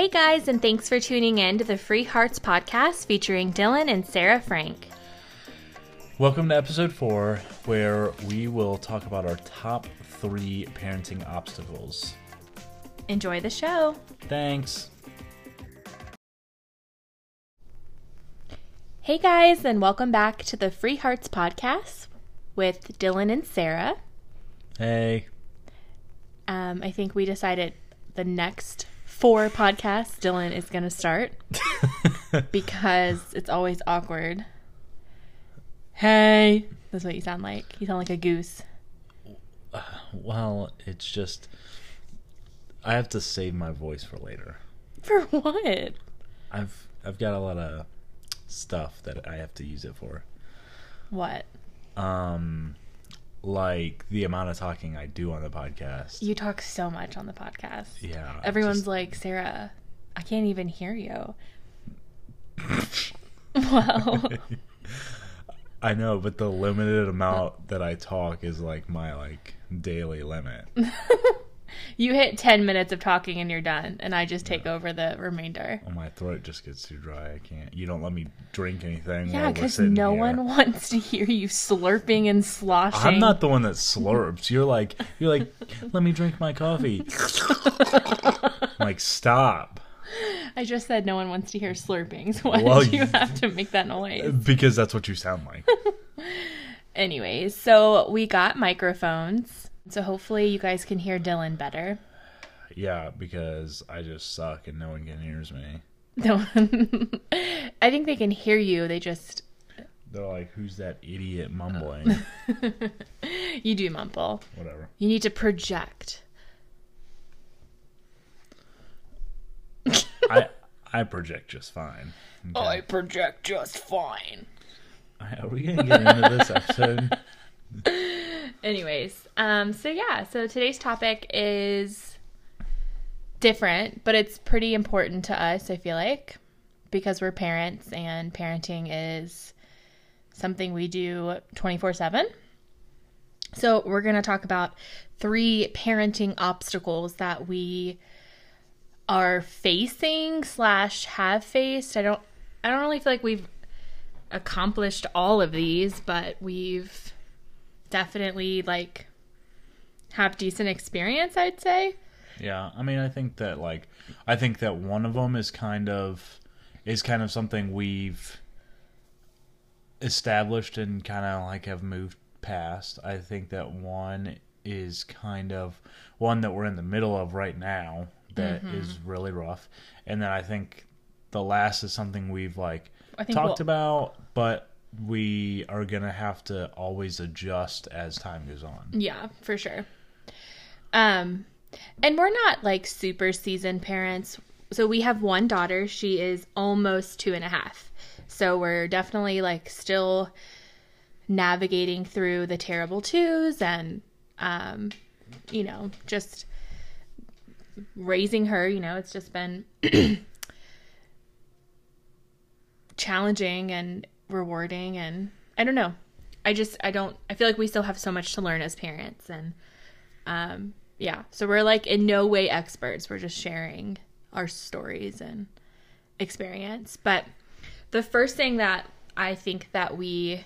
Hey guys, and thanks for tuning in to the Free Hearts podcast featuring Dylan and Sarah Frank. Welcome to episode four, where we will talk about our top three parenting obstacles. Enjoy the show. Thanks. Hey guys, and welcome back to the Free Hearts podcast with Dylan and Sarah. Hey. Um, I think we decided the next four podcasts Dylan is going to start because it's always awkward. Hey, that's what you sound like. You sound like a goose. Well, it's just I have to save my voice for later. For what? I've I've got a lot of stuff that I have to use it for. What? Um like the amount of talking I do on the podcast. You talk so much on the podcast. yeah. Everyone's just- like, Sarah, I can't even hear you. well, I know, but the limited amount that I talk is like my like daily limit. you hit 10 minutes of talking and you're done, and I just take over the remainder. Oh, my throat just gets too dry. I can't. You don't let me drink anything. Yeah, because no here. one wants to hear you slurping and sloshing. I'm not the one that slurps. You're like, you're like, let me drink my coffee. I'm like, stop. I just said no one wants to hear slurping, so why Well, did you you- have to make that noise? Because that's what you sound like. Anyways, so we got microphones, so hopefully you guys can hear Dylan better. Yeah, because I just suck and no one can hears me. No, I think they can hear you. They just They're like, who's that idiot mumbling? you do mumble. Whatever. You need to project. I I project just fine. Okay. I project just fine. Are we gonna get into this episode? Anyways, um, so yeah, so today's topic is different, but it's pretty important to us, I feel like, because we're parents and parenting is something we do 24 7. So, we're going to talk about three parenting obstacles that we are facing slash have faced. I don't I don't really feel like we've accomplished all of these, but we've definitely like have decent experience, I'd say. Yeah, I mean, I think that like, I think that one of them is kind of, is kind of something we've established and kind of like have moved past. I think that one is kind of one that we're in the middle of right now that mm-hmm. is really rough, and then I think the last is something we've like talked we'll- about, but we are gonna have to always adjust as time goes on. Yeah, for sure. Um and we're not like super seasoned parents. So we have one daughter. She is almost two and a half. So we're definitely like still navigating through the terrible twos and um you know, just raising her, you know, it's just been challenging and rewarding and I don't know. I just I don't I feel like we still have so much to learn as parents and um yeah. So we're like in no way experts. We're just sharing our stories and experience. But the first thing that I think that we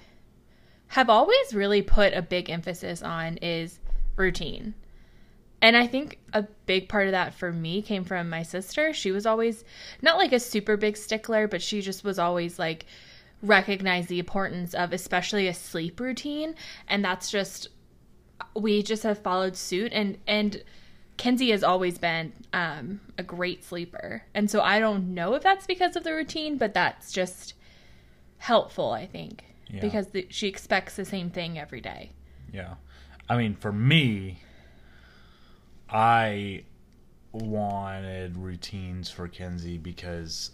have always really put a big emphasis on is routine. And I think a big part of that for me came from my sister. She was always not like a super big stickler, but she just was always like recognize the importance of especially a sleep routine. And that's just we just have followed suit and and Kenzie has always been um, a great sleeper. And so I don't know if that's because of the routine, but that's just helpful, I think. Yeah. Because the, she expects the same thing every day. Yeah. I mean, for me, I wanted routines for Kenzie because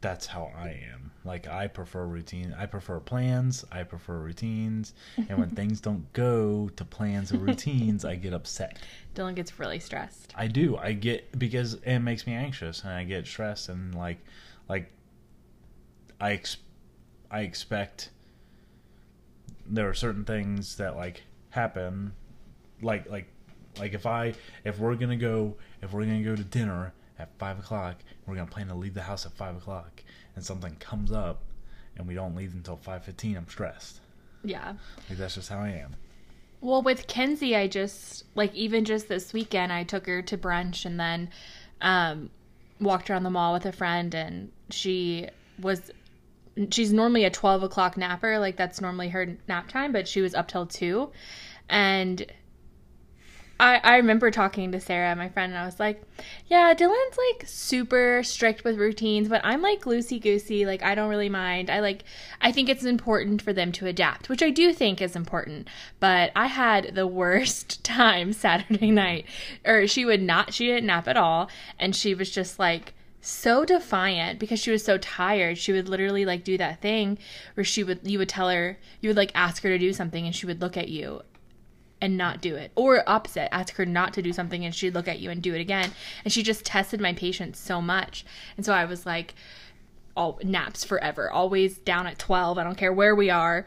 that's how I am. Like I prefer routine. I prefer plans. I prefer routines. And when things don't go to plans or routines, I get upset. Dylan gets really stressed. I do. I get because it makes me anxious and I get stressed and like like I ex- I expect there are certain things that like happen like like like if I if we're to go if we're going to go to dinner at five o'clock. We're gonna plan to leave the house at five o'clock, and something comes up, and we don't leave until five fifteen. I'm stressed. Yeah. Like that's just how I am. Well, with Kenzie, I just like even just this weekend, I took her to brunch and then um, walked around the mall with a friend, and she was she's normally a twelve o'clock napper, like that's normally her nap time, but she was up till two, and I, I remember talking to Sarah, my friend, and I was like, Yeah, Dylan's like super strict with routines, but I'm like loosey goosey. Like, I don't really mind. I like, I think it's important for them to adapt, which I do think is important. But I had the worst time Saturday night, or she would not, she didn't nap at all. And she was just like, so defiant because she was so tired. She would literally like do that thing where she would you would tell her you would like ask her to do something and she would look at you and not do it. Or opposite, ask her not to do something and she'd look at you and do it again. And she just tested my patience so much. And so I was like, all naps forever, always down at 12. I don't care where we are.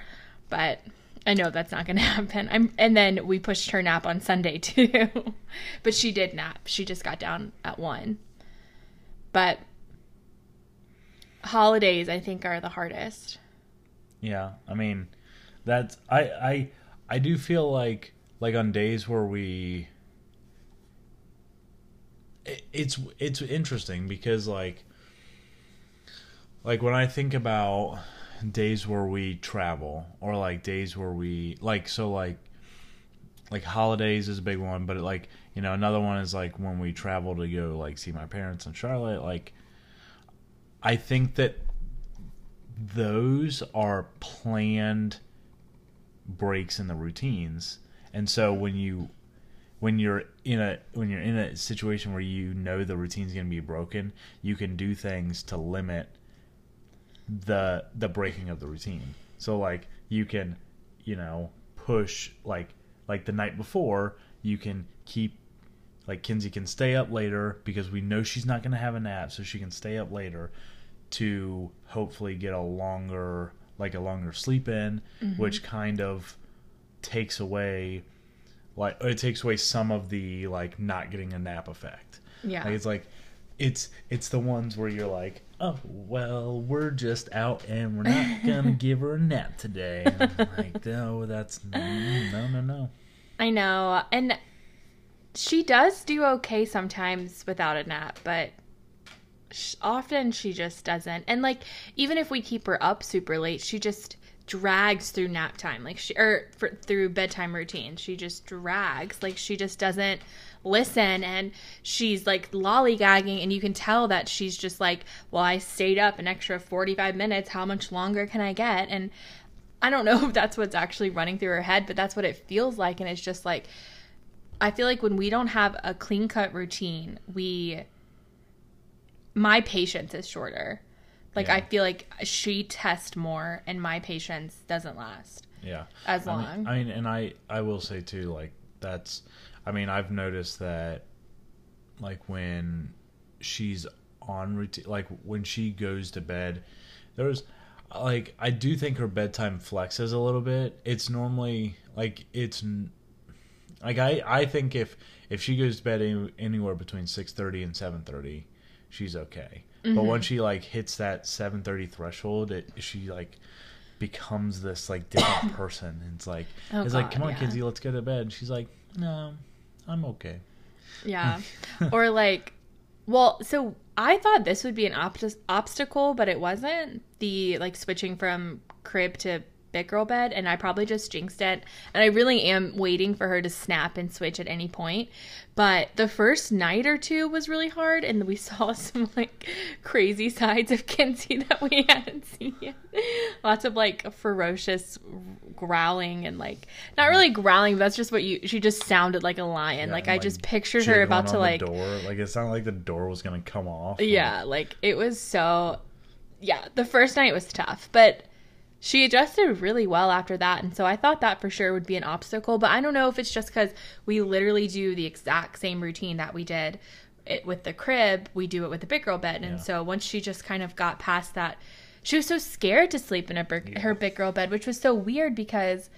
But I know that's not going to happen. I'm, and then we pushed her nap on Sunday too. but she did nap. She just got down at 1. But holidays, I think, are the hardest. Yeah, I mean, that's I I I do feel like like on days where we it, it's it's interesting because like like when I think about days where we travel or like days where we like so like like holidays is a big one but like you know another one is like when we travel to go like see my parents in Charlotte like I think that those are planned breaks in the routines and so when you when you're in a when you're in a situation where you know the routine's going to be broken you can do things to limit the the breaking of the routine so like you can you know push like like the night before you can keep like Kinsey can stay up later because we know she's not going to have a nap so she can stay up later to hopefully get a longer like a longer sleep in mm-hmm. which kind of takes away like it takes away some of the like not getting a nap effect. Yeah. Like, it's like it's it's the ones where you're like oh well we're just out and we're not gonna give her a nap today. Like no that's mm, no no no. I know. And she does do okay sometimes without a nap but often she just doesn't. And like even if we keep her up super late she just drags through nap time. Like she or for, through bedtime routine. She just drags. Like she just doesn't listen. And she's like lollygagging. And you can tell that she's just like well i stayed up an extra 45 minutes. How much longer can i get? And i don't know if that's what's actually running through her head but that's what it feels like. And it's just like i feel like when we don't have a clean cut routine we my patience is shorter like yeah. I feel like she tests more, and my patience doesn't last. Yeah, as long. I mean, I mean, and I I will say too, like that's. I mean, I've noticed that, like when she's on routine, like when she goes to bed, there's like I do think her bedtime flexes a little bit. It's normally like it's like I I think if if she goes to bed any, anywhere between six thirty and seven thirty, she's okay. Mm-hmm. But when she like hits that 7:30 threshold, it she like becomes this like different person. And it's like oh, it's God, like, come on, yeah. Kinsey, let's go to bed. And she's like, no, I'm okay. Yeah, or like, well, so I thought this would be an op- obstacle, but it wasn't. The like switching from crib to big girl bed and I probably just jinxed it. And I really am waiting for her to snap and switch at any point. But the first night or two was really hard and we saw some like crazy sides of Kinsey that we hadn't seen yet. Lots of like ferocious growling and like not really growling, but that's just what you she just sounded like a lion. Yeah, like I like just pictured her about to like door. Like it sounded like the door was gonna come off. Yeah, like it was so yeah, the first night was tough, but she adjusted really well after that. And so I thought that for sure would be an obstacle. But I don't know if it's just because we literally do the exact same routine that we did it with the crib, we do it with the big girl bed. And yeah. so once she just kind of got past that, she was so scared to sleep in a big, yeah. her big girl bed, which was so weird because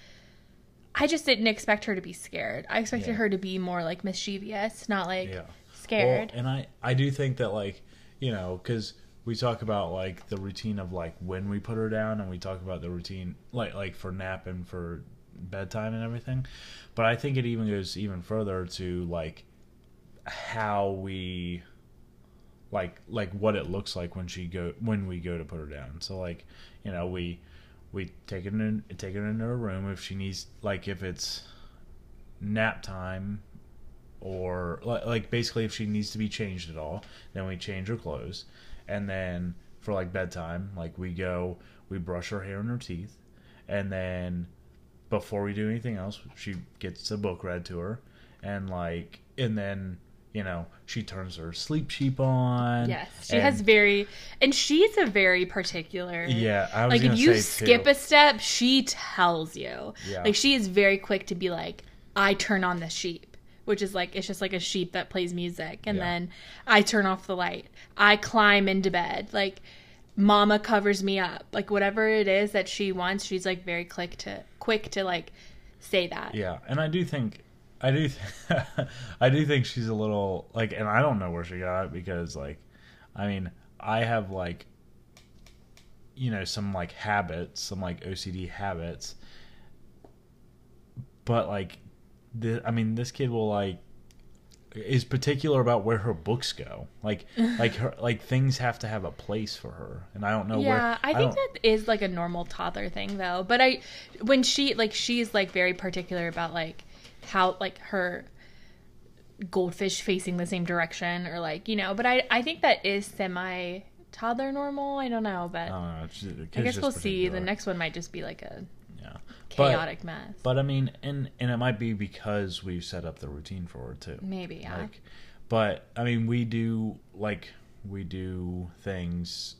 I just didn't expect her to be scared. I expected yeah. her to be more like mischievous, not like scared. Well, and I I do think that like you know because we talk about like the routine of like when we put her down, and we talk about the routine like like for nap and for bedtime and everything. But I think it even goes even further to like how we like like what it looks like when she go when we go to put her down. So like you know we we take it in take her into her room if she needs like if it's nap time or like basically if she needs to be changed at all then we change her clothes and then for like bedtime like we go we brush her hair and her teeth and then before we do anything else she gets a book read to her and like and then you know she turns her sleep sheep on Yes, she and- has very, and she's a very particular. yeah i was Like if you skip too. a step, she tells you. Yeah. Like she is very quick to be like, I turn on the sheep, which is like it's just like a sheep that plays music, and Yeah. then I turn off the light. I climb into bed. Like mama covers me up. Like whatever it is that she wants, she's like very quick to quick to like say that. Yeah, and I do think I do th- I do think she's a little like and I don't know where she got it because like I mean, I have like you know, some like habits, some like OCD habits. But like the I mean, this kid will like is particular about where her books go. Like like her like things have to have a place for her. And I don't know where Yeah, I think that is like a normal toddler thing though. But I when she like she's like very particular about like how like her goldfish facing the same direction or like, you know, but I I think that is semi toddler normal. I don't know, but I don't know. just- I guess we'll see. The next one might just be like a yeah. But- chaotic mess. But I mean, and and it might be because we've set up the routine for it too. Maybe, yeah. Like, but I mean, we do like we do things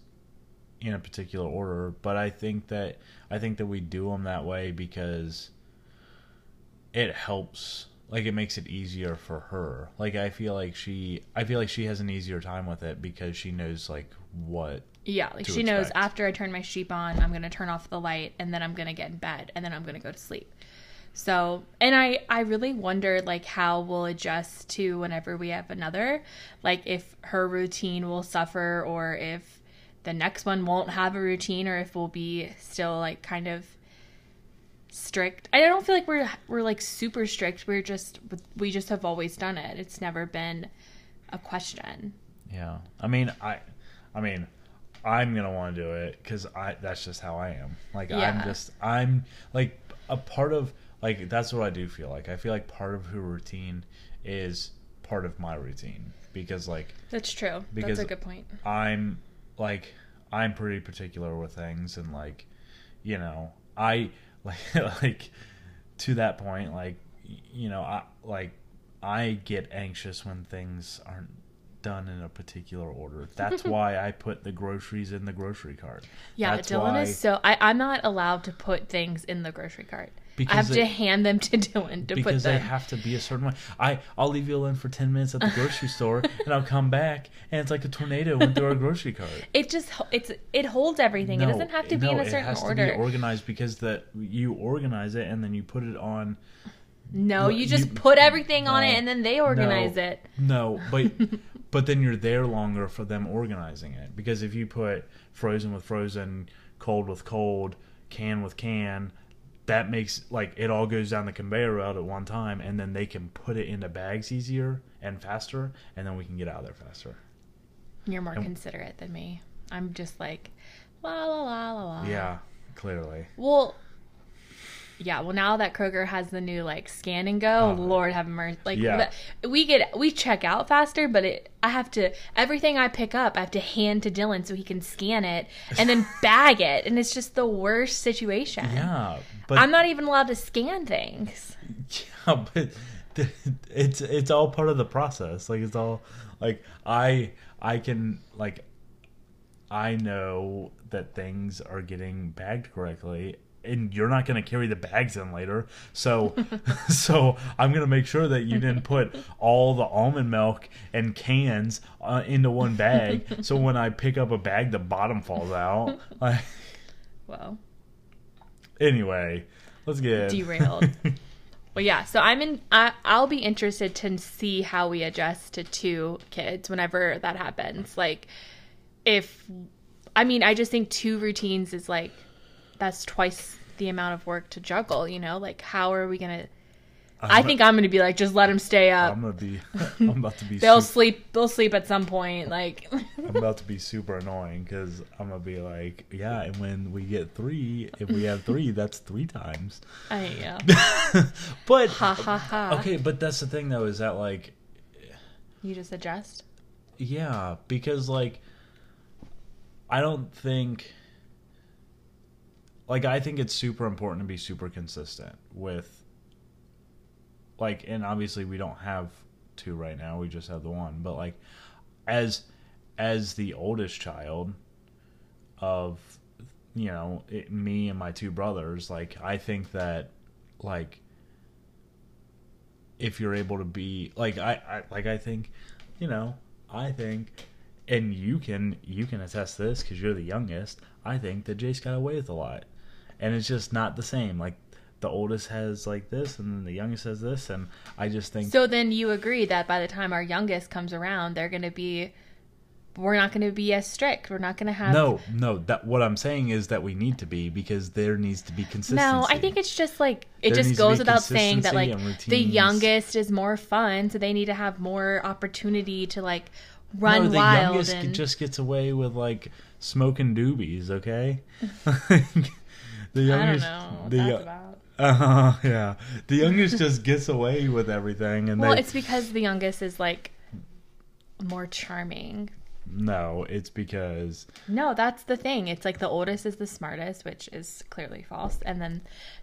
in a particular order. But I think that I think that we do them that way because it helps. Like it makes it easier for her. Like I feel like she, I feel like she has an easier time with it because she knows like what Yeah, like to she knows after I turn my sheep on, I'm gonna turn off the light and then I'm gonna get in bed and then I'm gonna go to sleep. So, and I I really wonder like how we'll adjust to whenever we have another, like if her routine will suffer or if the next one won't have a routine or if we'll be still like kind of strict. I don't feel like we're we're like super strict. We're just we just have always done it. It's never been a question. Yeah, I mean, I, I mean, I'm gonna want to do it because I. That's just how I am. Like I'm just I'm like a part of like that's what I do feel like. I feel like part of her routine is part of my routine because like That's true. Because- That's a good point. I'm like I'm pretty particular with things and like you know I like like to that point like you know I like I get anxious when things aren't done in a particular order. That's why I put the groceries in the grocery cart. Yeah, That's Dylan why- is so. I, I'm not allowed to put things in the grocery cart. I have they- to hand them to Dylan to put because they have to be a certain way. I I'll leave you alone for ten minutes at the grocery store, and I'll come back, and it's like a tornado went through our grocery cart. it just it's it holds everything. it doesn't have to be in a certain order. it has. To be organized because that you organize it and then you put it on. no, you just you- put everything on it and then they organize no, it. No, but but then you're there longer for them organizing it because if you put frozen with frozen, cold with cold, can with can, that makes like it all goes down the conveyor route at one time, and then they can put it into bags easier and faster, and then we can get out of there faster. You're more And- considerate than me. I'm just like la la la la la. Yeah, clearly. Well, yeah. Well, now that Kroger has the new like scan and go, Oh. Lord have mercy. Like Yeah. we get we check out faster, but it I have to everything I pick up I have to hand to Dylan so he can scan it and then bag it, and it's just the worst situation. Yeah, but I'm not even allowed to scan things. Yeah, but it's it's all part of the process. Like it's all like I I can like I know that things are getting bagged correctly and you're not going to carry the bags in later. So so I'm going to make sure that you didn't put all the almond milk and cans uh, into one bag. so when I pick up a bag the bottom falls out. Like Well, anyway, let's get Derailed. Well, yeah. So I'm in. I, I'll be interested to see how we adjust to two kids whenever that happens. Like, if I mean, I just think two routines is like that's twice the amount of work to juggle. You know, like how are we gonna? i think I'm gonna be like, just let them stay up. I'm gonna be. I'm about to be. They'll su- sleep. They'll sleep at some point. Like, I'm about to be super annoying because I'm gonna be like, yeah, and when we get three, if we have three, that's three times. I yeah. But Ha ha ha. okay, but that's the thing though, is that like, You just adjust. yeah, because like, I don't think. Like I think it's super important to be super consistent with. Like, and obviously we don't have two right now. We just have the one. But like, as as the oldest child of you know it, me and my two brothers like i think that like if you're able to be like i, I like i think you know i think and you can you can attest this because you're the youngest i think that jace got away with a lot and it's just not the same like the oldest has like this and then the youngest has this and i just think So then you agree that by the time our youngest comes around, they're going to be, we're not going to be as strict. We're not going to have. no no that what i'm saying is that we need to be because there needs to be consistency No, I think it's just like it There just goes without saying that like the youngest is more fun, so they need to have more opportunity to like run no, the wild youngest and just gets away with like smoking doobies. Okay, the youngest. I don't know what the. Uh, yeah, the youngest just gets away with everything, and Well, they, it's because the youngest is like more charming. no, it's because No, that's the thing. It's like the oldest is the smartest, which is clearly false, and then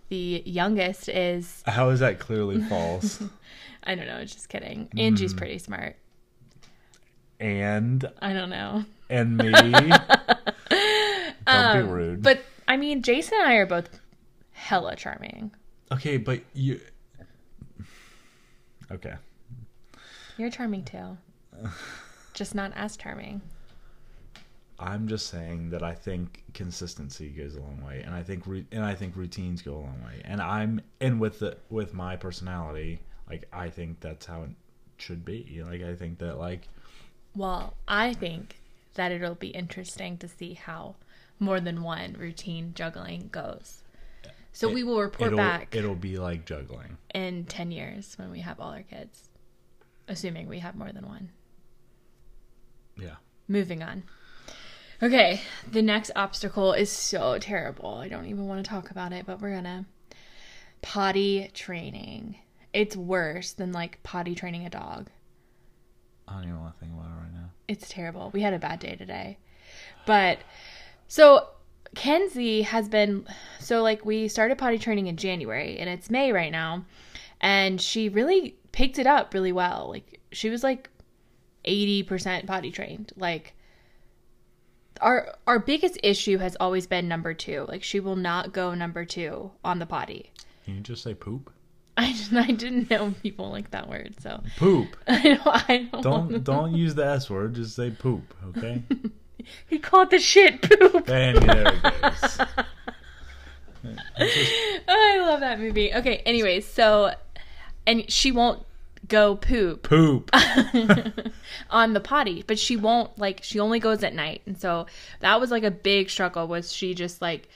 the youngest is how is that clearly false? I don't know, just kidding. Mm. Angie's pretty smart. and I don't know. and me. Don't be Um, rude. But I mean, Jason and I are both hella charming. okay, but you. Okay. You're charming too. Just not as charming. I'm just saying that I think consistency goes a long way, and I think ru- and I think routines go a long way, and I'm and with the with my personality, like I think that's how it should be. Like I think that like Well, I think that it'll be interesting to see how more than one routine juggling goes. So we will report it'll back it'll be like juggling. in 10 years when we have all our kids, assuming we have more than one. Yeah. Moving on. Okay, the next obstacle is so terrible. I don't even want to talk about it, but we're gonna. Potty training. It's worse than like potty training a dog. I don't even want to think about it right now. It's terrible. We had a bad day today. But so Kenzie has been so like we started potty training in January and it's May right now and she really picked it up really well. Like she was like 80% potty trained. Like our our biggest issue has always been number 2. Like she will not go number 2 on the potty. Can you just say poop? I, I didn't know people like that word, so Poop. I don't, I don't, Don't don't use the S word. Just say poop. Okay. He called the shit poop. and there it goes. I love that movie. Okay, anyways, so and she won't go poop Poop. on the potty, but she won't like she only goes at night. And so that was like a big struggle was she just like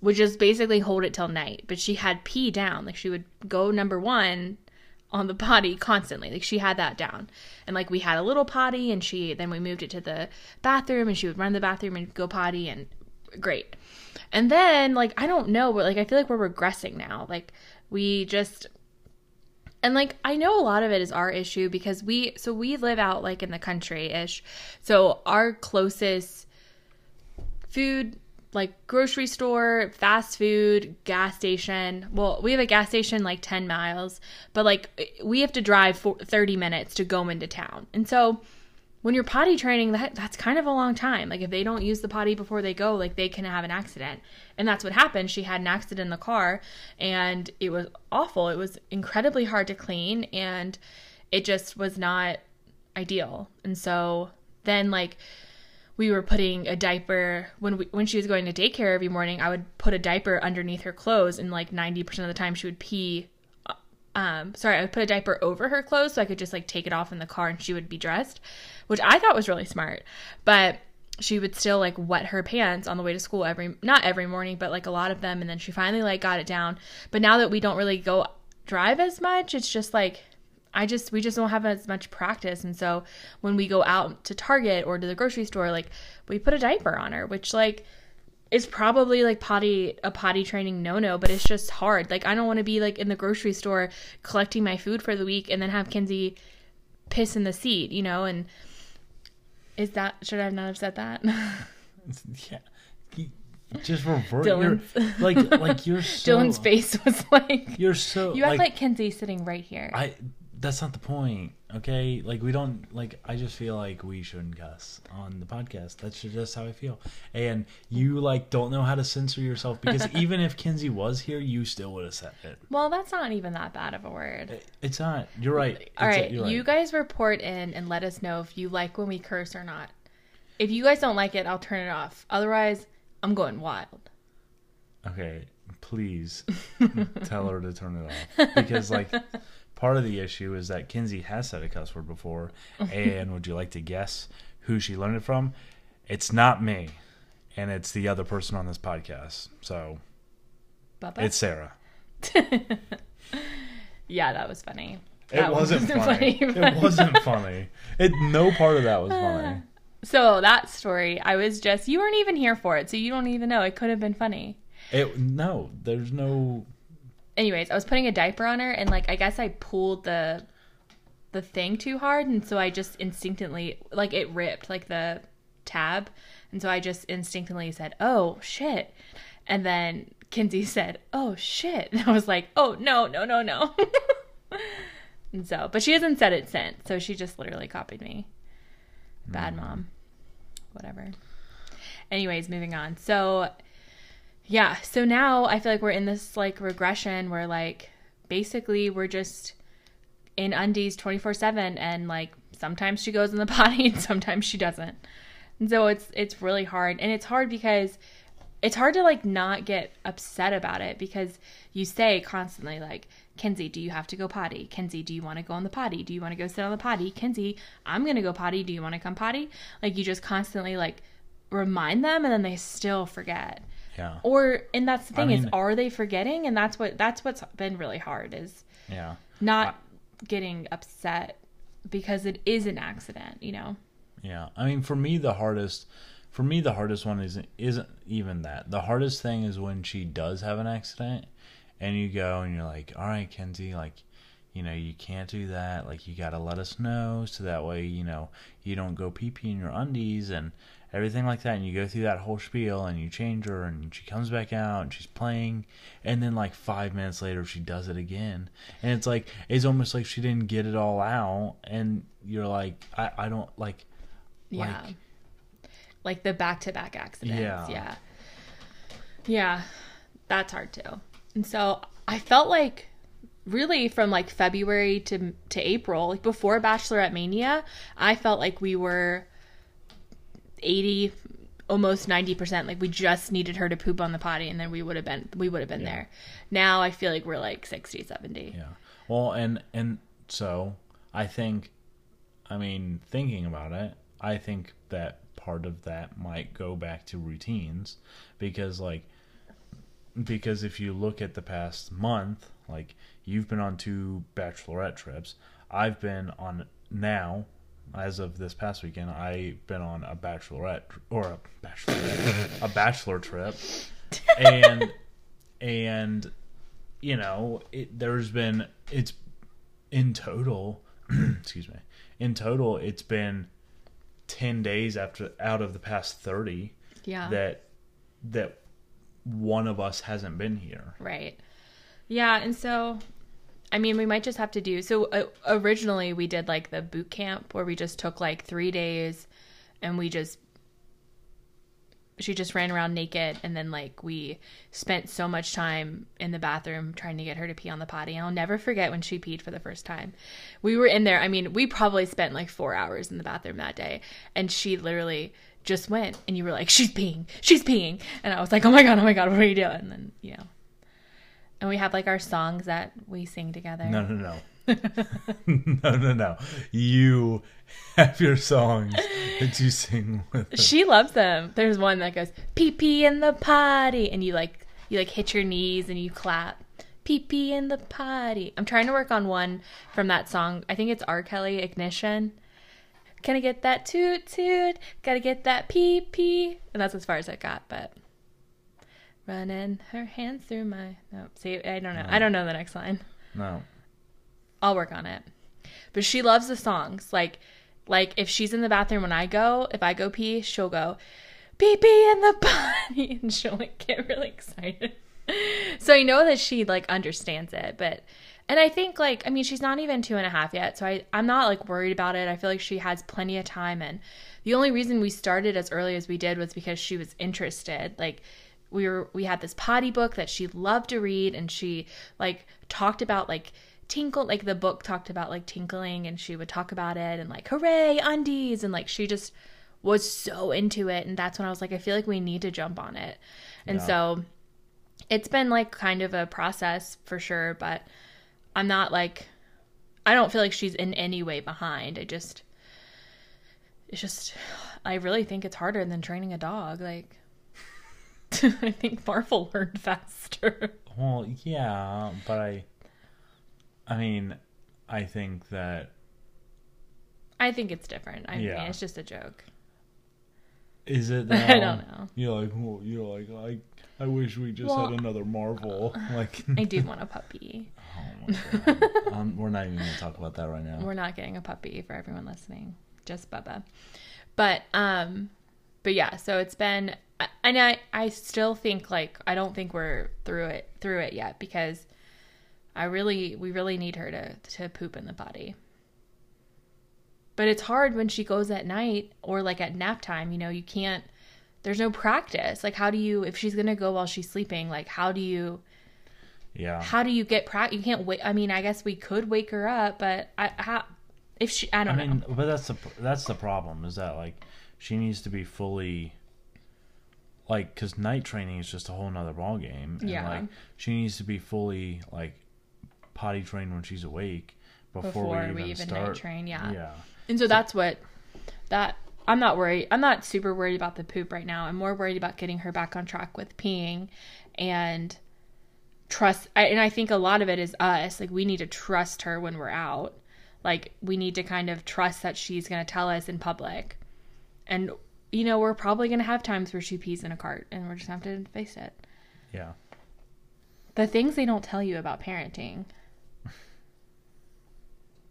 would just basically hold it till night, but she had pee down. Like she would go number 1 on the potty constantly. Like she had that down. And like we had a little potty and she then we moved it to the bathroom and she would run the bathroom and go potty and great. And then like I don't know, but like I feel like we're regressing now. Like we just and like I know a lot of it is our issue because we so we live out like in the country ish. So our closest food like grocery store, fast food, gas station. Well, we have a gas station like 10 miles, but like we have to drive for 30 minutes to go into town. And so when you're potty training, that that's kind of a long time. Like if they don't use the potty before they go, like they can have an accident. And that's what happened. She had an accident in the car and it was awful. It was incredibly hard to clean and it just was not ideal. And so then like we were putting a diaper when we, when she was going to daycare every morning. I would put a diaper underneath her clothes, and like ninety percent of the time, she would pee uh, um sorry, I would put a diaper over her clothes so I could just like take it off in the car and she would be dressed, which I thought was really smart. But she would still like wet her pants on the way to school every not every morning, but like a lot of them and then she finally like got it down. But now that we don't really go drive as much, it's just like I just we just don't have as much practice. And so when we go out to Target or to the grocery store like we put a diaper on her which like is probably like potty a potty training no no but it's just hard. Like I don't want to be like in the grocery store collecting my food for the week and then have Kinsey piss in the seat you know? And is that should I not have said that? Yeah. Just revert Dylan's- your like like you're so Dylan's face was like You're so you act like, Kinsey sitting right here. I that's not the point, okay? Like we don't like I just feel like we shouldn't cuss on the podcast. That's just how I feel. And you like don't know how to censor yourself because even if Kinsey was here, you still would have said it. well that's not even that bad of a word It- It's not. You're right. All right, you're you guys report in and let us know if you like when we curse or not. If you guys don't like it, I'll turn it off. Otherwise, I'm going wild. Okay, please tell her to turn it off because like part of the issue is that Kinsey has said a cuss word before, and would you like to guess who she learned it from? It's not me, and it's the other person on this podcast. So Bubba? it's Sarah. yeah, that was funny. It That wasn't funny. but- It wasn't funny. It no part of that was funny. So that story, I was just you weren't even here for it, so you don't even know. It could have been funny. It no. There's no. Anyways, I was putting a diaper on her and like I guess I pulled the the thing too hard and so I just instinctively like it ripped like the tab and so I just instinctively said, "Oh shit." And then Kinsey said, "Oh shit." And I was like, "Oh no, no, no, no." and so, but she hasn't said it since. So she just literally copied me. Bad hmm. mom. Whatever. Anyways, moving on. So yeah, so now I feel like we're in this like regression where like basically we're just in undies 24/7 and like sometimes she goes in the potty and sometimes she doesn't. And so it's it's really hard and it's hard because it's hard to like not get upset about it because you say constantly like Kenzie, do you have to go potty? Kenzie, do you want to go on the potty? Do you want to go sit on the potty? Kenzie, I'm going to go potty. Do you want to come potty? Like you just constantly like remind them and then they still forget Yeah. or and that's the thing is mean- are they forgetting and that's what that's what's been really hard is Yeah. not getting upset because it is an accident you know Yeah, I mean, for me, the hardest, for me, the hardest one isn't isn't even that. The hardest thing is when she does have an accident, and you go and you're like, "All right, Kenzie, like, you know, you can't do that. Like, you got to let us know so that way, you know, you don't go pee pee in your undies and everything like that." And you go through that whole spiel, and you change her, and she comes back out, and she's playing, and then like five minutes later, she does it again, and it's like it's almost like she didn't get it all out, and you're like, I, I don't like yeah. Like- like, the back-to-back accidents. Yeah. yeah. Yeah. That's hard too. And so i felt like really from like february to to april like before bachelorette mania i felt like we were 80 almost 90% like we just needed her to poop on the potty and then we would have been we would have been there now i feel like we're like 60 70 Yeah. Well, and and so I think, I mean, thinking about it, I think that part of that might go back to routines because, like, because if you look at the past month, like you've been on two bachelorette trips, I've been on now. As of this past weekend, I've been on a bachelorette or a bachelorette, a bachelor trip, and and you know, it, there's been it's in total, excuse me, in total it's been 10 days after out of the past 30 yeah that that one of us hasn't been here. Right. Yeah, and so I mean, we might just have to do so uh, originally we did like the boot camp where we just took like 3 days and we just she just ran around naked and then like we spent so much time in the bathroom trying to get her to pee on the potty. And i'll never forget when she peed for the first time. We were in there i mean we probably spent like four hours in the bathroom that day and she literally just went and you were like she's peeing. She's peeing. And i was like oh my god oh my god what are you doing? And then you know And we have like our songs that we sing together. No, no, no. no, no, no. You have your songs that you sing with. Her. She loves them. There's one that goes pee pee in the potty, and you like you like hit your knees and you clap. Pee pee in the potty. I'm trying to work on one from that song. I think it's R. Kelly Ignition. Can I get that toot toot? Gotta get that pee pee. And that's as far as I got, but running her hands through my no. See, I don't know. I don't know the next line. No. I'll work on it. But she loves the songs. Like like if she's in the bathroom when I go, if I go pee, she'll go pee pee in the potty and she'll like get really excited. So I know that she like understands it, but and I think like I mean she's not even two and a half yet, so I I'm not like worried about it. I feel like she has plenty of time, and the only reason we started as early as we did was because she was interested. Like we were we had this potty book that she loved to read, and she like talked about like tinkle like the book talked about like tinkling and she would talk about it and like hooray undies and like she just was so into it and that's when I was like I feel like we need to jump on it. And Yeah. so it's been like kind of a process for sure, but I'm not like I don't feel like she's in any way behind. I just it's just I really think it's harder than training a dog like I think Marvel learned faster. Well, yeah, but I. I mean, I think that I think it's different. I Yeah. mean, it's just a joke. is it. I don't know. You're like, well, you're like, I. I wish we just Well, had another Marvel. Like, I do want a puppy. oh my god, um, we're not even gonna talk about that right now. We're not getting a puppy for everyone listening, just Bubba. But um, but yeah. So it's been, and I I still think like I don't think we're through it through it yet because I really we really need her to to poop in the potty. But it's hard when she goes at night or like at nap time. You know, you can't. There's no practice. Like, how do you if she's gonna go while she's sleeping? Like, how do you? Yeah. how do you get practice? You can't wait. I mean, I guess we could wake her up, but I how if she I I don't mean, know. but that's the that's the problem is that like she needs to be fully like because night training is just a whole nother ball game. And, Yeah. Like she needs to be fully like potty trained when she's awake before, Before we we even, even start. night train, yeah. Yeah. And so that's what that I'm not worried. I'm not super worried about the poop right now. I'm more worried about getting her back on track with peeing and trust. I, and I think a lot of it is us. Like we need to trust her when we're out. Like we need to kind of trust that she's going to tell us in public. And you know, we're probably going to have times where she pees in a cart, and we're just going to have to face it. Yeah. the things they don't tell you about parenting.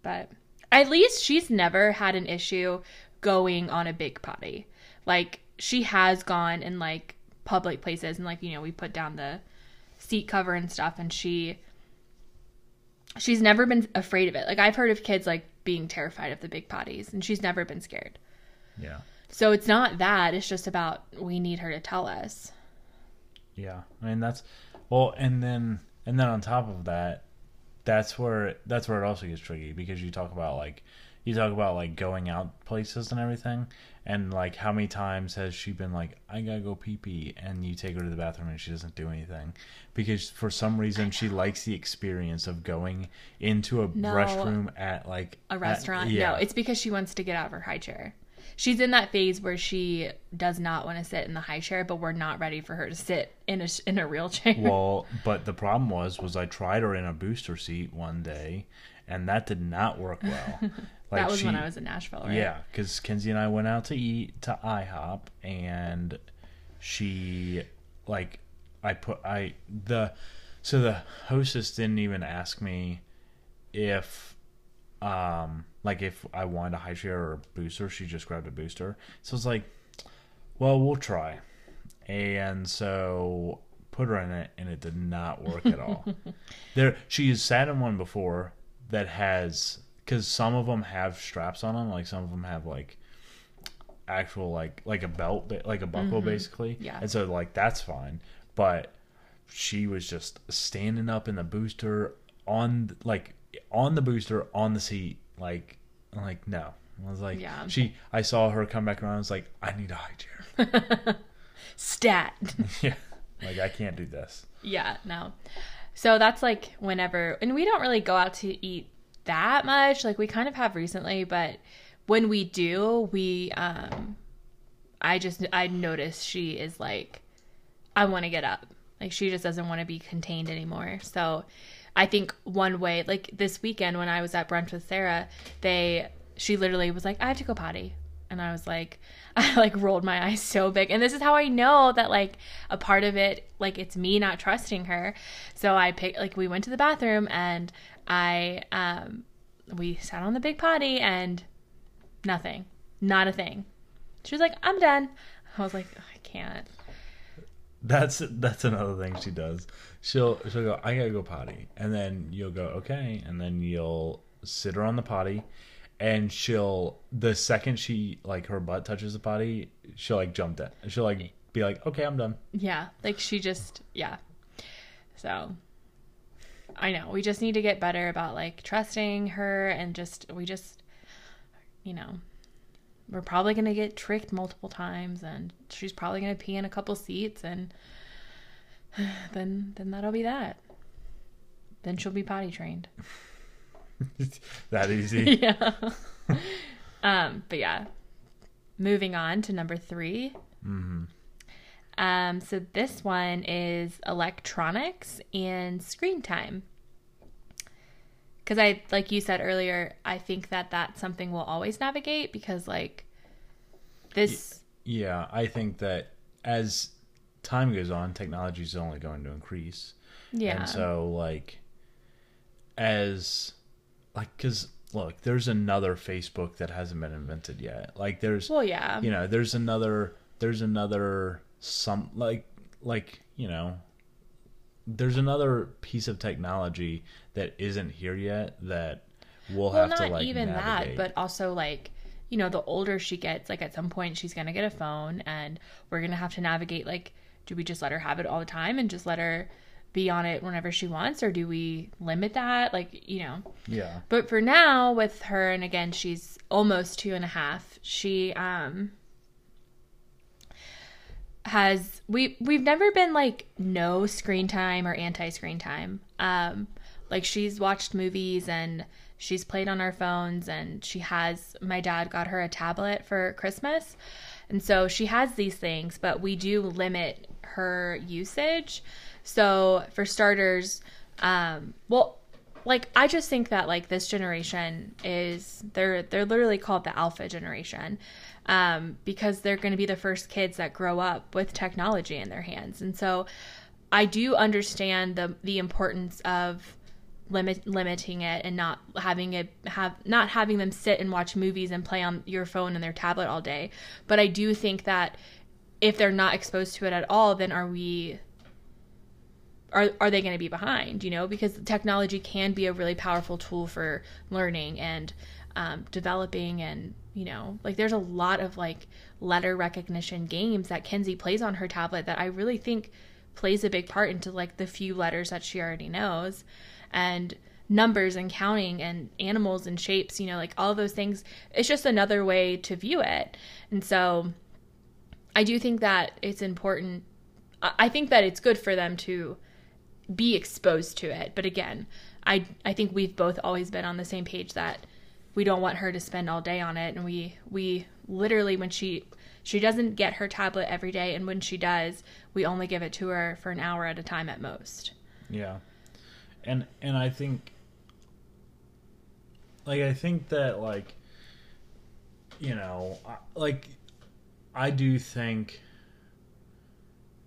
But at least she's never had an issue going on a big potty. Like she has gone in like public places and like you know we put down the seat cover and stuff and she she's never been afraid of it. Like I've heard of kids like being terrified of the big potties and she's never been scared. Yeah. So it's not that, it's just about we need her to tell us. Yeah, I mean that's well, and then and then on top of that, that's where that's where it also gets tricky because you talk about like you talk about like going out places and everything, and like how many times has she been like I gotta go pee pee, and you take her to the bathroom and she doesn't do anything because for some reason she likes the experience of going into a No. restroom at like a at- restaurant. yeah, No, it's because she wants to get out of her high chair. She's in that phase where she does not want to sit in the high chair, but we're not ready for her to sit in a in a real chair. Well, but the problem was, was I tried her in a booster seat one day, and that did not work well. Like that was when I was in Nashville, right? Yeah, because Kenzie and I went out to eat to IHOP, and she like I put I the so the hostess didn't even ask me if um like if I wanted a high chair or a booster. She just grabbed a booster. So it's like, well, we'll try, and so put her in it, and it did not work at all. there, she has sat in one before that has because some of them have straps on them, like some of them have like actual like like a belt, like a buckle, mm-hmm. basically. Yeah. and so like that's fine, but she was just standing up in the booster on like on the booster on the seat, like I'm like no. I was like, Yeah. she. I saw her come back around. I was like, I need a high chair. Stat. yeah, like I can't do this. yeah, no. So that's like whenever, and we don't really go out to eat that much. Like we kind of have recently, but when we do, we, um, I just, I notice she is like, I want to get up. Like she just doesn't want to be contained anymore. So I think one way, like this weekend when I was at brunch with Sarah, they, she literally was like, I have to go potty. And I was like, I like rolled my eyes so big. And this is how I know that like a part of it, like it's me not trusting her. So I picked, like, we went to the bathroom and I, um, we sat on the big potty and nothing, not a thing. She was like, I'm done. I was like, I can't. That's that's another thing she does. She'll she'll go, I gotta go potty, and then you'll go, okay, and then you'll sit her on the potty, and she'll the second she like her butt touches the potty, she'll like jump that. She'll like be like, okay, I'm done. Yeah, like she just yeah. So I know we just need to get better about like trusting her and just we just you know we're probably going to get tricked multiple times and she's probably going to pee in a couple seats and then then that'll be that. Then she'll be potty trained. that easy. yeah. um, but yeah. Moving on to number 3. hmm Um, so this one is electronics and screen time. Because I, like you said earlier, I think that that's something we'll always navigate because, like, this, Yeah, I think that as time goes on, technology is only going to increase. yeah, And so, like, as, like, because, look, there's another Facebook that hasn't been invented yet. Like, there's, well, yeah, you know, there's another, there's another, some, like, like, you know, there's another piece of technology that isn't here yet that we'll well, have to, like, even navigate. that, but also like, you know, the older she gets, like at some point she's gonna get a phone, and we're gonna have to navigate. Like, do we just let her have it all the time and just let her be on it whenever she wants, or do we limit that? Like, you know, yeah. But for now, with her, and again, she's almost two and a half. She um has we we've never been like no screen time or anti screen time. Um, like she's watched movies and she's played on our phones, and she has. My dad got her a tablet for Christmas, and so she has these things. But we do limit her usage. So for starters, um, well, like I just think that like this generation is they're they're literally called the alpha generation um, because they're going to be the first kids that grow up with technology in their hands, and so I do understand the the importance of limit limiting it and not having it have not having them sit and watch movies and play on your phone and their tablet all day. But I do think that if they're not exposed to it at all, then are we are are they going to be behind? You know, because technology can be a really powerful tool for learning and um, developing, and you know, like there's a lot of like letter recognition games that Kenzie plays on her tablet that I really think plays a big part into like the few letters that she already knows, and numbers and counting and animals and shapes. You know, like all those things. It's just another way to view it, and so I do think that it's important. I think that it's good for them to be exposed to it. But again, I I think we've both always been on the same page that we don't want her to spend all day on it and we we literally when she she doesn't get her tablet every day and when she does, we only give it to her for an hour at a time at most. Yeah, and and I think, like, I think that like, you know, like, I do think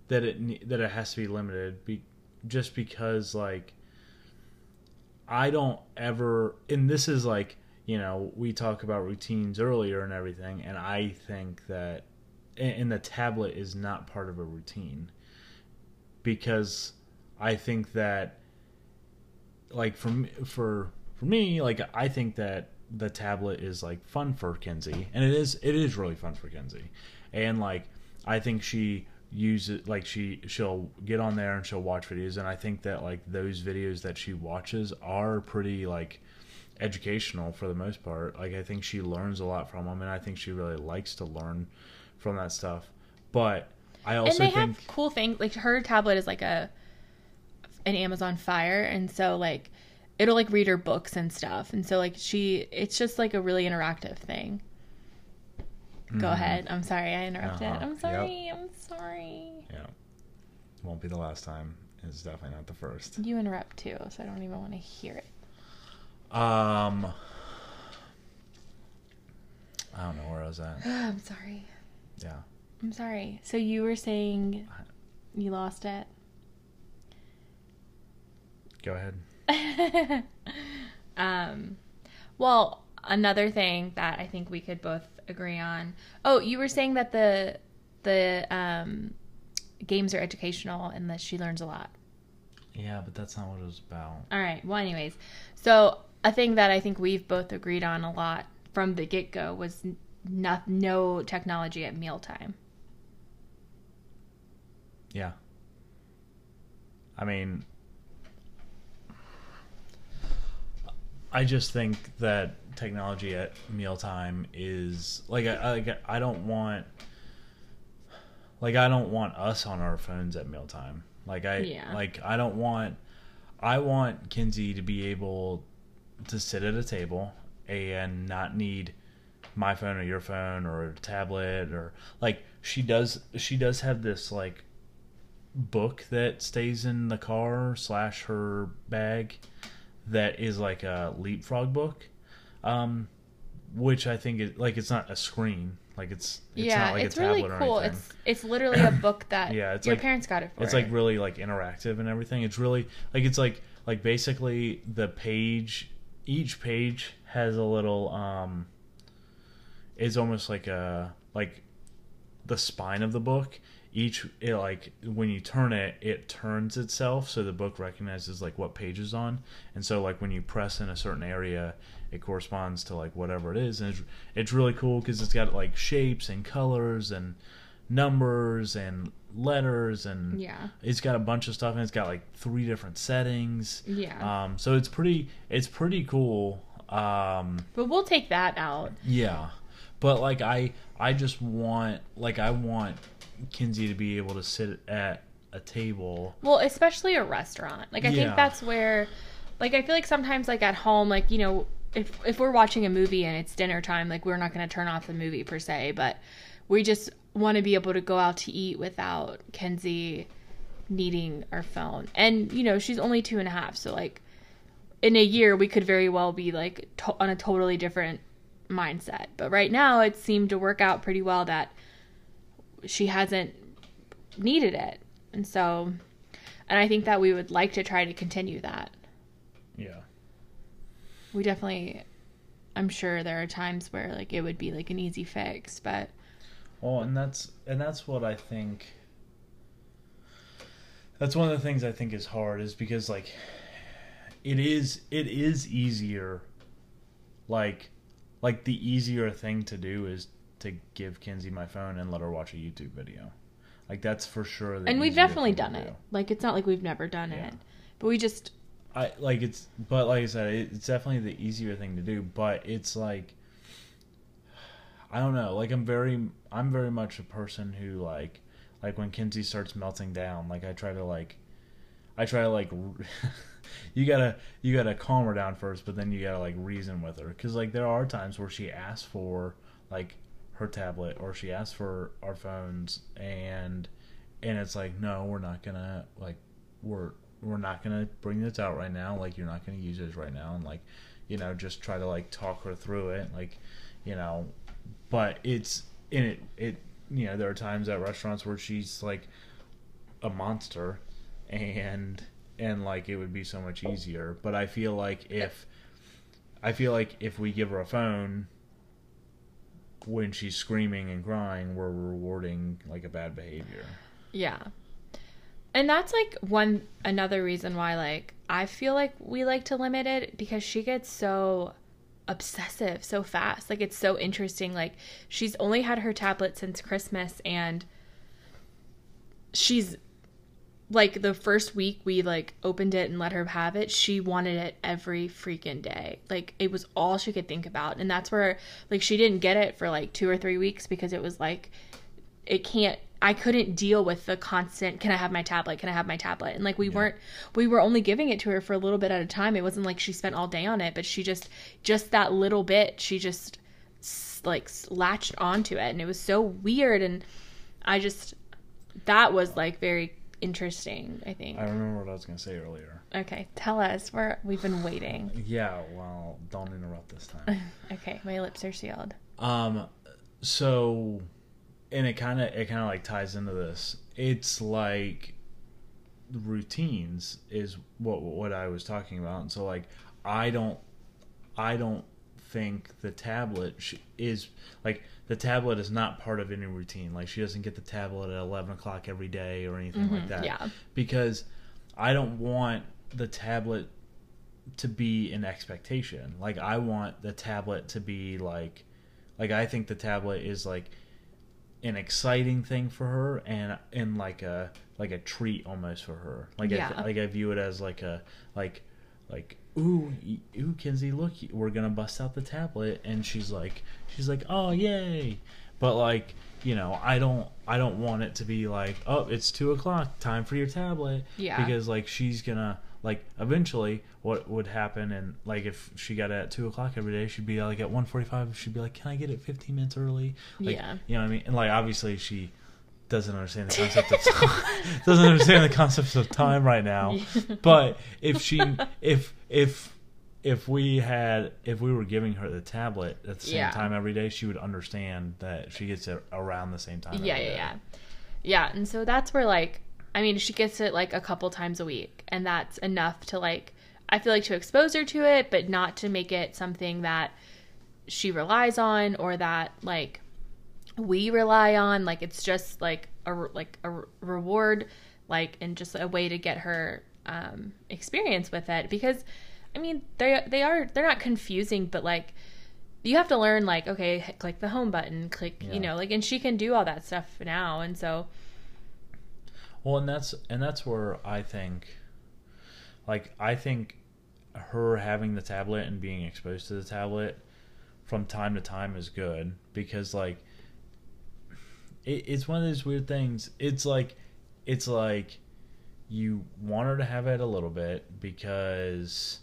that it that it has to be limited, be, just because like, I don't ever, and this is like, you know, we talk about routines earlier and everything, and I think that, and the tablet is not part of a routine. Because I think that like for for for me like I think that the tablet is like fun for Kenzie and it is it is really fun for Kenzie and like I think she uses like she she'll get on there and she'll watch videos. And I think that like those videos that she watches are pretty like educational for the most part. Like I think she learns a lot from them and I think she really likes to learn from that stuff. But I also and they think have cool things like her tablet is like a an Amazon Fire, and so like it'll like read her books and stuff, and so like she, it's just like a really interactive thing. Go ahead. I'm sorry I interrupted. Uh-huh. I'm Yep. sorry. I'm sorry. Yeah. Won't be the last time. It's definitely not the first. You interrupt too, so I don't even want to hear it. Um, I don't know where I was at. I'm sorry. Yeah. I'm sorry. So you were saying you lost it. Go ahead. um, well, another thing that I think we could both agree on. Oh, you were saying that the the um, games are educational and that she learns a lot. Yeah, but that's not what it was about. All right. Well, anyways, so a thing that I think we've both agreed on a lot from the get go was not no technology at mealtime. Yeah. I mean, I just think that technology at mealtime is like I, I like I don't want like I don't want us on our phones at mealtime. Like I Yeah. like I don't want I want Kinsey to be able to sit at a table and not need my phone or your phone or a tablet or like she does she does have this like book that stays in the car slash her bag that is like a leapfrog book um which i think is like it's not a screen. Like it's it's yeah, not like it's a really tablet cool. It's it's literally a book that Yeah, it's your like- parents got it for. it's like really like interactive and everything. It's really like it's like like basically the page each page has a little um is almost like a like the spine of the book. Each it like when you turn it it turns itself so the book recognizes like what page is on. And so like when you press in a certain area it corresponds to like whatever it is and it's, it's really cool because it's got like shapes and colors and numbers and letters and Yeah. it's got a bunch of stuff and it's got like three different settings Yeah. um so it's pretty it's pretty cool um but we'll take that out. yeah but like i i just want like i want kinsey to be able to sit at a table Well, especially a restaurant. Like I Yeah. think that's where like I feel like sometimes like at home like, you know, if if we're watching a movie and it's dinner time, like we're not going to turn off the movie per se, but we just want to be able to go out to eat without Kenzie needing our phone. And you know, she's only two and a half, so like in a year we could very well be like to- on a totally different mindset. But right now it seemed to work out pretty well that she hasn't needed it. And so and I think that we would like to try to continue that. yeah We definitely I'm sure there are times where like it would be like an easy fix, but well and that's and that's what i think that's one of the things i think is hard is because like it is it is easier like like the easier thing to do is to give kinsey my phone and let her watch a youtube video like that's for sure the and we've definitely done do. it. Like it's not like we've never done Yeah. it. But we just I like it's, but like I said, it's definitely the easier thing to do. But it's like, I don't know. Like I'm very, I'm very much a person who like, like when Kinsey starts melting down, like I try to like, I try to like, you gotta, you gotta calm her down first, but then you gotta like reason with her, because like there are times where she asks for like her tablet or she asks for our phones and and it's like no we're not gonna like we're we're not gonna bring this out right now like you're not gonna use this right now and like you know just try to like talk her through it like you know. But it's in it it you know there are times at restaurants where she's like a monster and and like it would be so much easier. But i feel like if i feel like if we give her a phone when she's screaming and crying we're rewarding like a bad behavior. Yeah. And that's like one another reason why like I feel like we like to limit it because she gets so obsessive so fast. Like it's so interesting. Like she's only had her tablet since Christmas and she's like the first week we like opened it and let her have it, she wanted it every freaking day. Like it was all she could think about. And that's where like she didn't get it for like 2 or 3 weeks because it was like it can't I couldn't deal with the constant can I have my tablet? Can I have my tablet? And like we weren't we were only giving it to her for a little bit at a time. It wasn't like she spent all day on it, but she just just that little bit, she just like latched onto it and it was so weird and I just that was like very interesting, I think. I remember what I was gonna say earlier. Okay, tell us. We're we've been waiting. Yeah, well, don't interrupt this time. Okay, my lips are sealed. Um, so, and it kind of it kind of like ties into this. It's like routines is what what I was talking about, and so like I don't I don't think the tablet sh- is like the tablet is not part of any routine. Like she doesn't get the tablet at eleven o'clock every day or anything like mm-hmm, that. yeah. because I don't want the tablet to be an expectation. Like I want the tablet to be like like I think the tablet is like an exciting thing for her and and like a like a treat almost for her. Like I, Yeah. like I view it as like a like like ooh ooh Kinsey look we're gonna bust out the tablet and she's like she's like oh yay but like you know I don't I don't want it to be like oh it's two o'clock time for your tablet Yeah. because like she's gonna like eventually what would happen and like if she got it at two o'clock every day she'd be like at 1.45 she'd be like can i get it 15 minutes early like, Yeah. you know what i mean and like obviously she doesn't understand the concept of time doesn't understand the concepts of time right now yeah. but if she if if if we had if we were giving her the tablet at the same Yeah. time every day she would understand that she gets it around the same time Yeah, yeah, yeah. Yeah, and so that's where like I mean, she gets it like a couple times a week, and that's enough to like I feel like to expose her to it, but not to make it something that she relies on or that like we rely on. Like it's just like a like a reward, like and just a way to get her um, experience with it because. I mean, they they are they're not confusing, but like you have to learn like okay, click the home button, click Yeah. you know like, and she can do all that stuff now, and so Well, and that's and that's where I think, like, I think her having the tablet and being exposed to the tablet from time to time is good because, like, it, it's one of those weird things. It's like, it's like you want her to have it a little bit because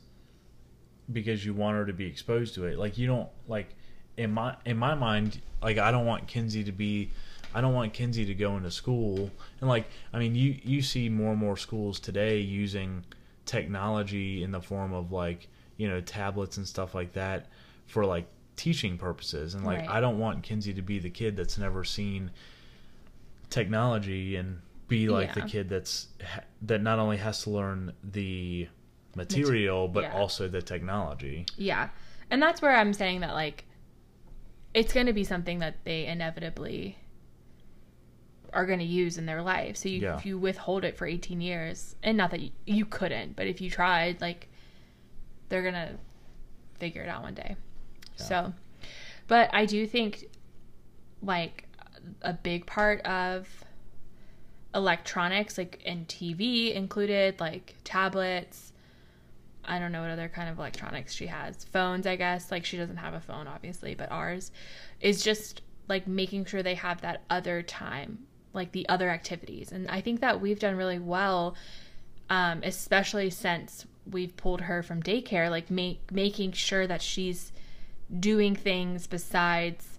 because you want her to be exposed to it. Like you don't like in my in my mind, like I don't want Kinsey to be I don't want Kinsey to go into school and like I mean you you see more and more schools today using technology in the form of like, you know, tablets and stuff like that for like teaching purposes and like Right. I don't want Kinsey to be the kid that's never seen technology and be like the kid that's that not only has to learn the material but yeah. also the technology. yeah, and that's where I'm saying that like it's going to be something that they inevitably are going to use in their life. So you, Yeah. if you withhold it for 18 years, and not that you, you couldn't, but if you tried, like they're going to figure it out one day. Yeah. So, but I do think like a big part of electronics, like and TV included, like tablets. I don't know what other kind of electronics she has. Phones, I guess. Like she doesn't have a phone, obviously, but ours is just like making sure they have that other time, like the other activities. And I think that we've done really well, um, especially since we've pulled her from daycare, like make making sure that she's doing things besides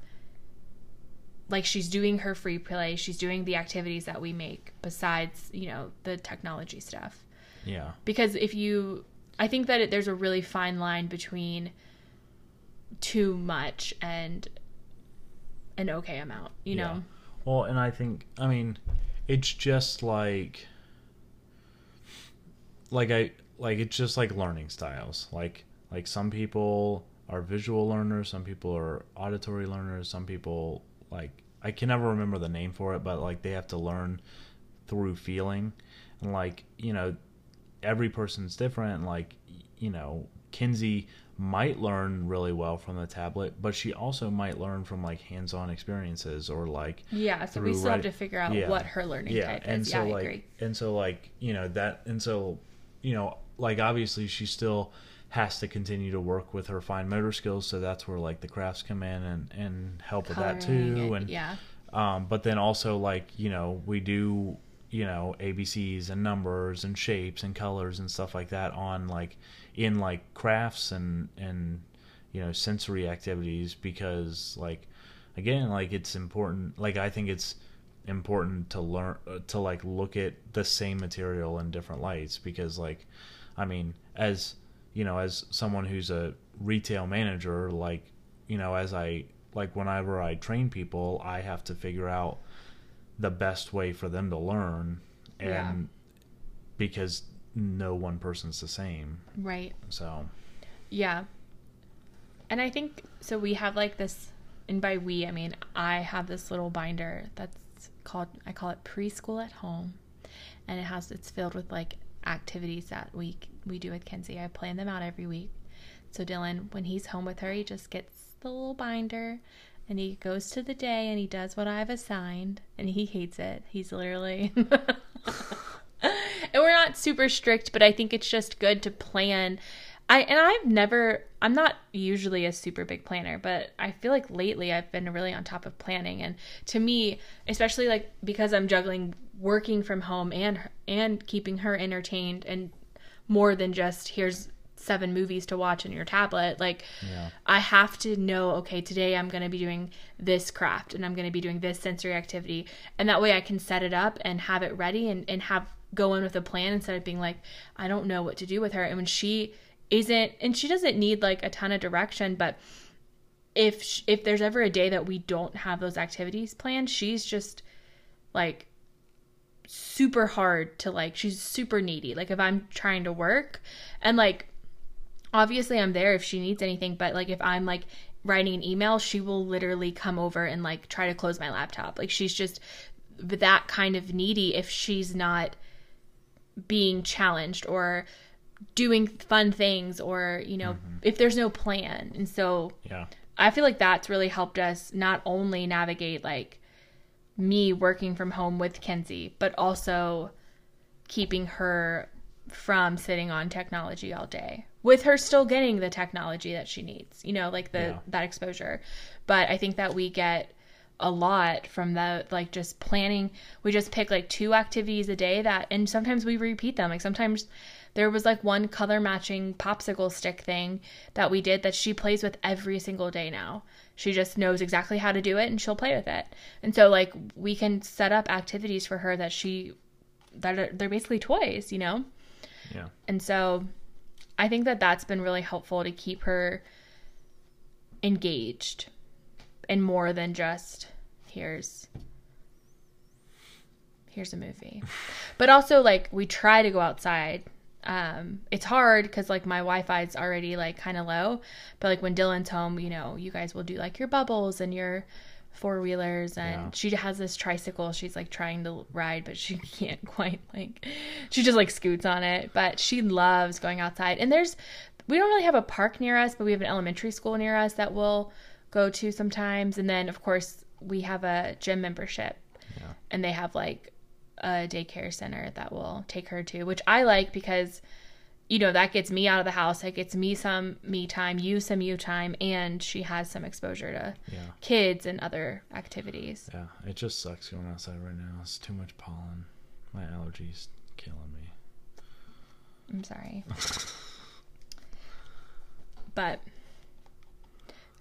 like she's doing her free play, she's doing the activities that we make besides, you know, the technology stuff Yeah. because if you i think that it, there's a really fine line between too much and an okay amount you Yeah. know Well, and I think I mean, it's just like like I like it's just like learning styles. Like like some people are visual learners, some people are auditory learners, some people like I can never remember the name for it, but like they have to learn through feeling. And like, you know, every person's different like you know, Kinsey might learn really well from the tablet, but she also might learn from like hands-on experiences or like yeah so we still have to figure out yeah. what her learning yeah type and is. so yeah i like agree. and so like you know that and so you know like obviously she still has to continue to work with her fine motor skills so that's where like the crafts come in and and help with that too and- and yeah. Um, but then also like you know we do you know ABCs and numbers and shapes and colors and stuff like that on like in like crafts and and you know sensory activities because like again like it's important like I think it's important to learn uh, to like look at the same material in different lights because like I mean as you know as someone who's a retail manager like you know as I like whenever I train people I have to figure out the best way for them to learn and Yeah. because no one person's the same Right. so Yeah. And I think so we have like this and by we I mean I have this little binder that's called I call it preschool at home. And it has it's filled with like activities that we we do with Kenzie. I plan them out every week. So Dylan, when he's home with her, he just gets the little binder and he goes to the day and he does what I've assigned and he hates it. He's literally and we're not super strict, but I think it's just good to plan. I and I've never I'm not usually a super big planner, but I feel like lately I've been really on top of planning and to me, especially like because I'm juggling working from home and and keeping her entertained and more than just here's seven movies to watch on your tablet, like yeah I have to know, okay, today I'm going to be doing this craft and I'm going to be doing this sensory activity. And that way I can set it up and have it ready and, and have go in with a plan instead of being like, I don't know what to do with her. And when she isn't, and she doesn't need like a ton of direction, but if, sh- if there's ever a day that we don't have those activities planned, she's just like super hard to like, she's super needy. Like if I'm trying to work and like, obviously I'm there if she needs anything, but like if I'm like writing an email, she will literally come over and like try to close my laptop. Like she's just that kind of needy if she's not being challenged or doing fun things or, you know, mm-hmm. if there's no plan. And so yeah I feel like that's really helped us not only navigate like me working from home with Kenzie, but also keeping her from sitting on technology all day with her still getting the technology that she needs, you know, like the Yeah. that exposure. But I think that we get a lot from the like just planning. We just pick like two activities a day that and sometimes we repeat them. Like sometimes there was like one color matching popsicle stick thing that we did that she plays with every single day now. She just knows exactly how to do it and she'll play with it. And so like we can set up activities for her that she that are, they're basically toys, you know? yeah And so I think that that's been really helpful to keep her engaged and more than just here's here's a movie. But also like we try to go outside. Um it's hard cuz like my Wi-Fi is already like kind of low, but like when Dylan's home, you know, you guys will do like your bubbles and your four wheelers and Yeah. she has this tricycle she's like trying to ride but she can't quite like she just like scoots on it but she loves going outside and there's we don't really have a park near us but we have an elementary school near us that we'll go to sometimes. And then of course we have a gym membership. Yeah. and they have like a daycare center that will take her to which i like because you know that gets me out of the house. That gets me some me time you some you time and she has some exposure to yeah. kids and other activities. Yeah it just sucks going outside right now. It's too much pollen. My allergies killing me. I'm sorry. But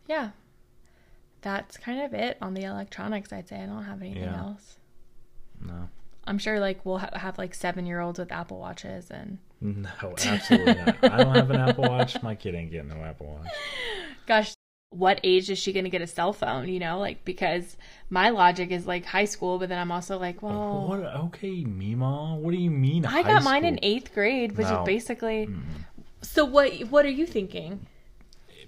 yeah that's kind of it on the electronics i'd say. I don't have anything Yeah. else. No. I'm sure like we'll ha- have like seven year olds with apple watches and no absolutely not. I don't have an apple watch. My kid ain't getting no apple watch. Gosh what age is she going to get a cell phone you know? Like because my logic is like high school but then i'm also like oh, well what okay mima? What do you mean i got mine in eighth grade which No. is basically so what what are you thinking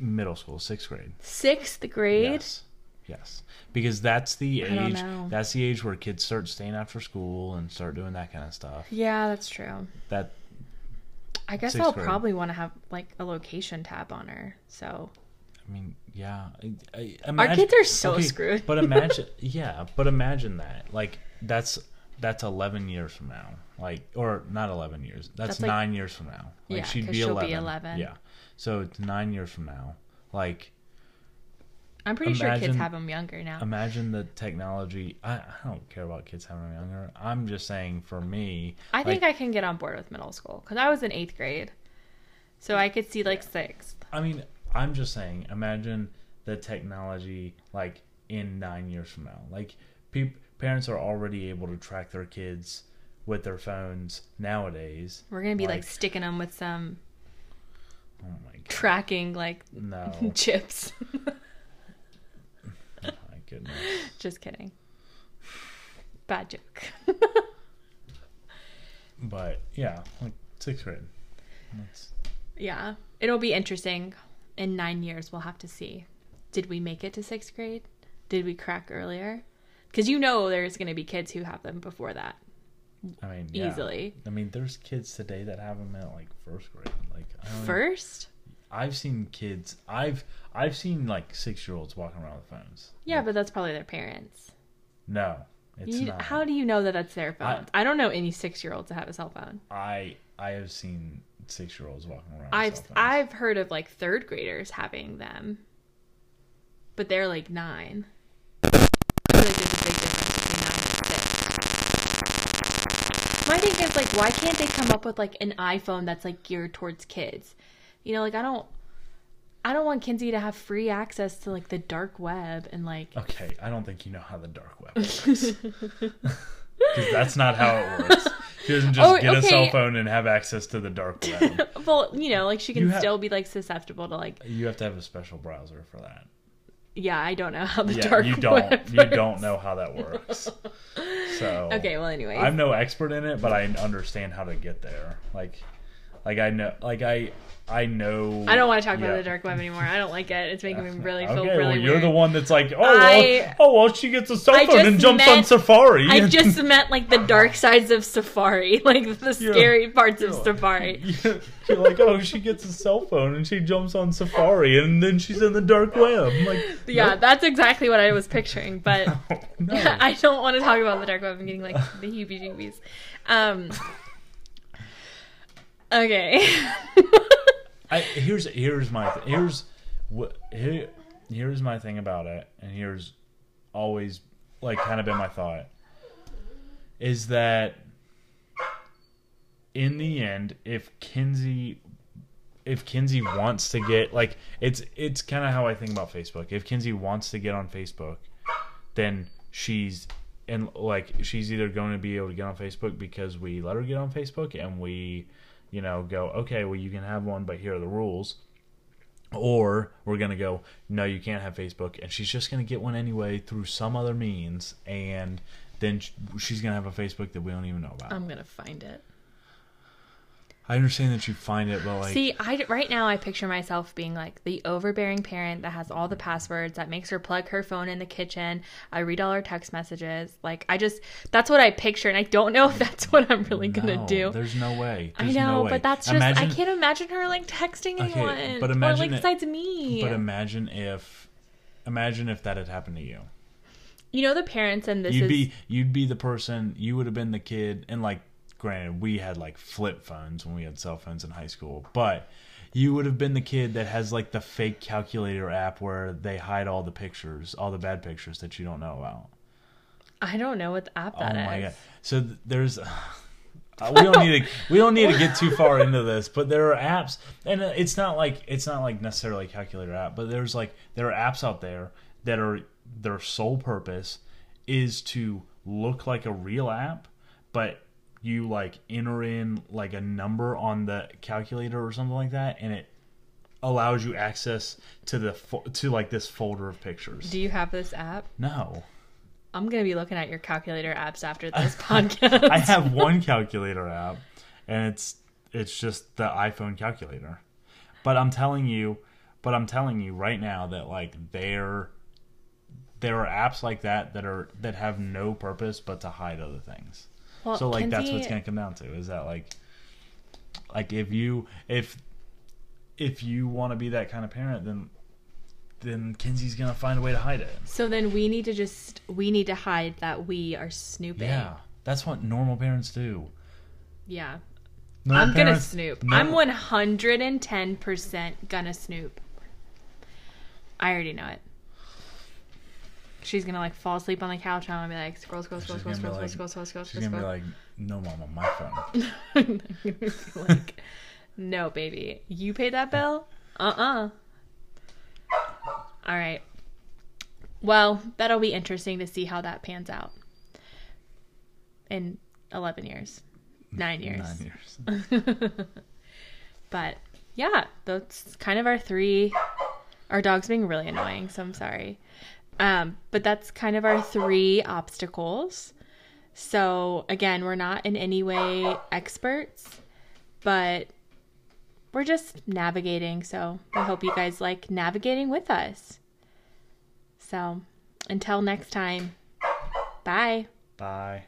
middle school sixth grade sixth grade Yes. Yes. Because that's the age that's the age where kids start staying after school and start doing that kind of stuff. yeah that's true That I guess I'll grade. probably want to have like a location tab on her. So I mean, yeah. I, I, our kids are so okay, screwed. but imagine yeah, but imagine that. Like that's that's 11 years from now. Like or not 11 years. That's, That's like- 9 years from now. Like Yeah, she'd be she'll 11. be 11. Yeah. So it's 9 years from now. Like I'm pretty sure kids have them younger now. imagine the technology. I, I don't care about kids having them younger. I'm just saying for me, I think I can get on board with middle school because I was in eighth grade, so I could see like sixth. I mean, I'm just saying. Imagine the technology like in nine years from now. Like, peop parents are already able to track their kids with their phones nowadays. We're gonna be like, Like- sticking them with some Oh my god, tracking like no, chips. Oh my goodness. Just kidding. Bad joke. But yeah, like sixth grade. That's, yeah, it'll be interesting. In nine years, we'll have to see. Did we make it to sixth grade? Did we crack earlier? Because you know there's going to be kids who have them before that I mean, yeah. easily. I mean, there's kids today that have them at like first grade. Like, I First? I've seen kids. I've I've seen like six year olds walking around with phones. Yeah, but that's probably their parents. No, it's You- not. how do you know that that's their I- phone? I, don't know any six year olds that have a cell phone. I I have seen six year olds walking around. I've with cell phones. I've heard of like third graders having them, but they're like nine. I feel like there's a big difference between nine and six. My thing is like, why can't they come up with like an iPhone that's like geared towards kids? You know, like I don't, I don't want Kinsey to have free access to like the dark web and like. Okay, I don't think you know how the dark web works. Because that's not how it works. She doesn't just Oh, get a cell phone and have access to the dark web. well, you know, like she can have- still be like susceptible to like. you have to have a special browser for that. Yeah, I don't know how the Yeah, dark you don't. You works. don't know how that works. So Okay, well, anyway. I'm no expert in it, but I understand how to get there. Like, like I know, like I, I know. I don't want to talk about the dark web anymore. I don't like it. It's making me really feel okay, really well, you're weird. the one that's like, oh, I- well, oh, well, she gets a cell phone and jumps on Safari. I just meant like the dark sides of Safari, like the Yeah. scary parts of Yeah. Safari. You're like, oh, she gets a cell phone and she jumps on Safari and then she's in the dark web. I'm like, Yeah, nope. that's exactly what I was picturing, but no. I don't want to talk about the dark web. I'm getting like the heebie-jeebies. Um. Okay. I here's here's my th- here's what here, here's my thing about it, and here's always like kind of been my thought is that in the end, if Kinsey if Kinsey wants to get like it's it's kind of how I think about Facebook. If Kinsey wants to get on Facebook, then she's and like she's either going to be able to get on Facebook because we let her get on Facebook and we you know go okay well you can have one but here are the rules or we're going to go no you can't have Facebook and she's just going to get one anyway through some other means and then she's going to have a Facebook that we don't even know about. I'm gonna find it. I understand that you find it but like See, I right now I picture myself being like the overbearing parent that has all the passwords that makes her plug her phone in the kitchen. I read all her text messages. Like I just that's what I picture, and I don't know if that's what I'm really gonna no, do. There's no way. I know, no way. but that's just Imagine- I can't imagine her like texting Okay, anyone. but or imagine like it- besides me. But imagine if, imagine if that had happened to you. you know the parents and this you'd is be you'd be the person. You would have been the kid. And like, granted, we had like flip phones when we had cell phones in high school, but you would have been the kid that has like the fake calculator app where they hide all the pictures, all the bad pictures that you don't know about. I don't know what the app that oh is. my god! So th- there's. Uh, we don't need to we don't need to get too far into this, but there are apps, and uh, it's not like it's not like necessarily a calculator app, but there's like there are apps out there that are their sole purpose is to look like a real app, but you like enter in like a number on the calculator or something like that, and it allows you access to the fo- to like this folder of pictures. Do you have this app? no. I'm gonna be looking at your calculator apps after this podcast. I have one calculator app, and it's it's just the iPhone calculator. But I'm telling you, but I'm telling you right now that like there there are apps like that that are that have no purpose but to hide other things. Well, so like that's Kinsey- what's gonna come down to is that like like if you if if you want to be that kind of parent then then Kinsey's gonna find a way to hide it. So then we need to just we need to hide that we are snooping. Yeah, that's what normal parents do. Yeah. Normal I'm gonna snoop. no- I'm 110% gonna snoop. I already know it. She's gonna like fall asleep on the couch and I'm gonna be like scroll, scroll, scroll, She's scroll, gonna scroll, be scroll, like- scroll, scroll, She's gonna be like, "No, mama, my phone." like, no, baby, you paid that bill? Uh uh All right. Well, that'll be interesting to see how that pans out in 11 years, nine years. Nine years. But yeah, that's kind of our three. Our dog's being really annoying, so I'm sorry. Um, but that's kind of our three obstacles. So again, we're not in any way experts, but we're just navigating. So I hope you guys like navigating with us. So until next time, bye. Bye.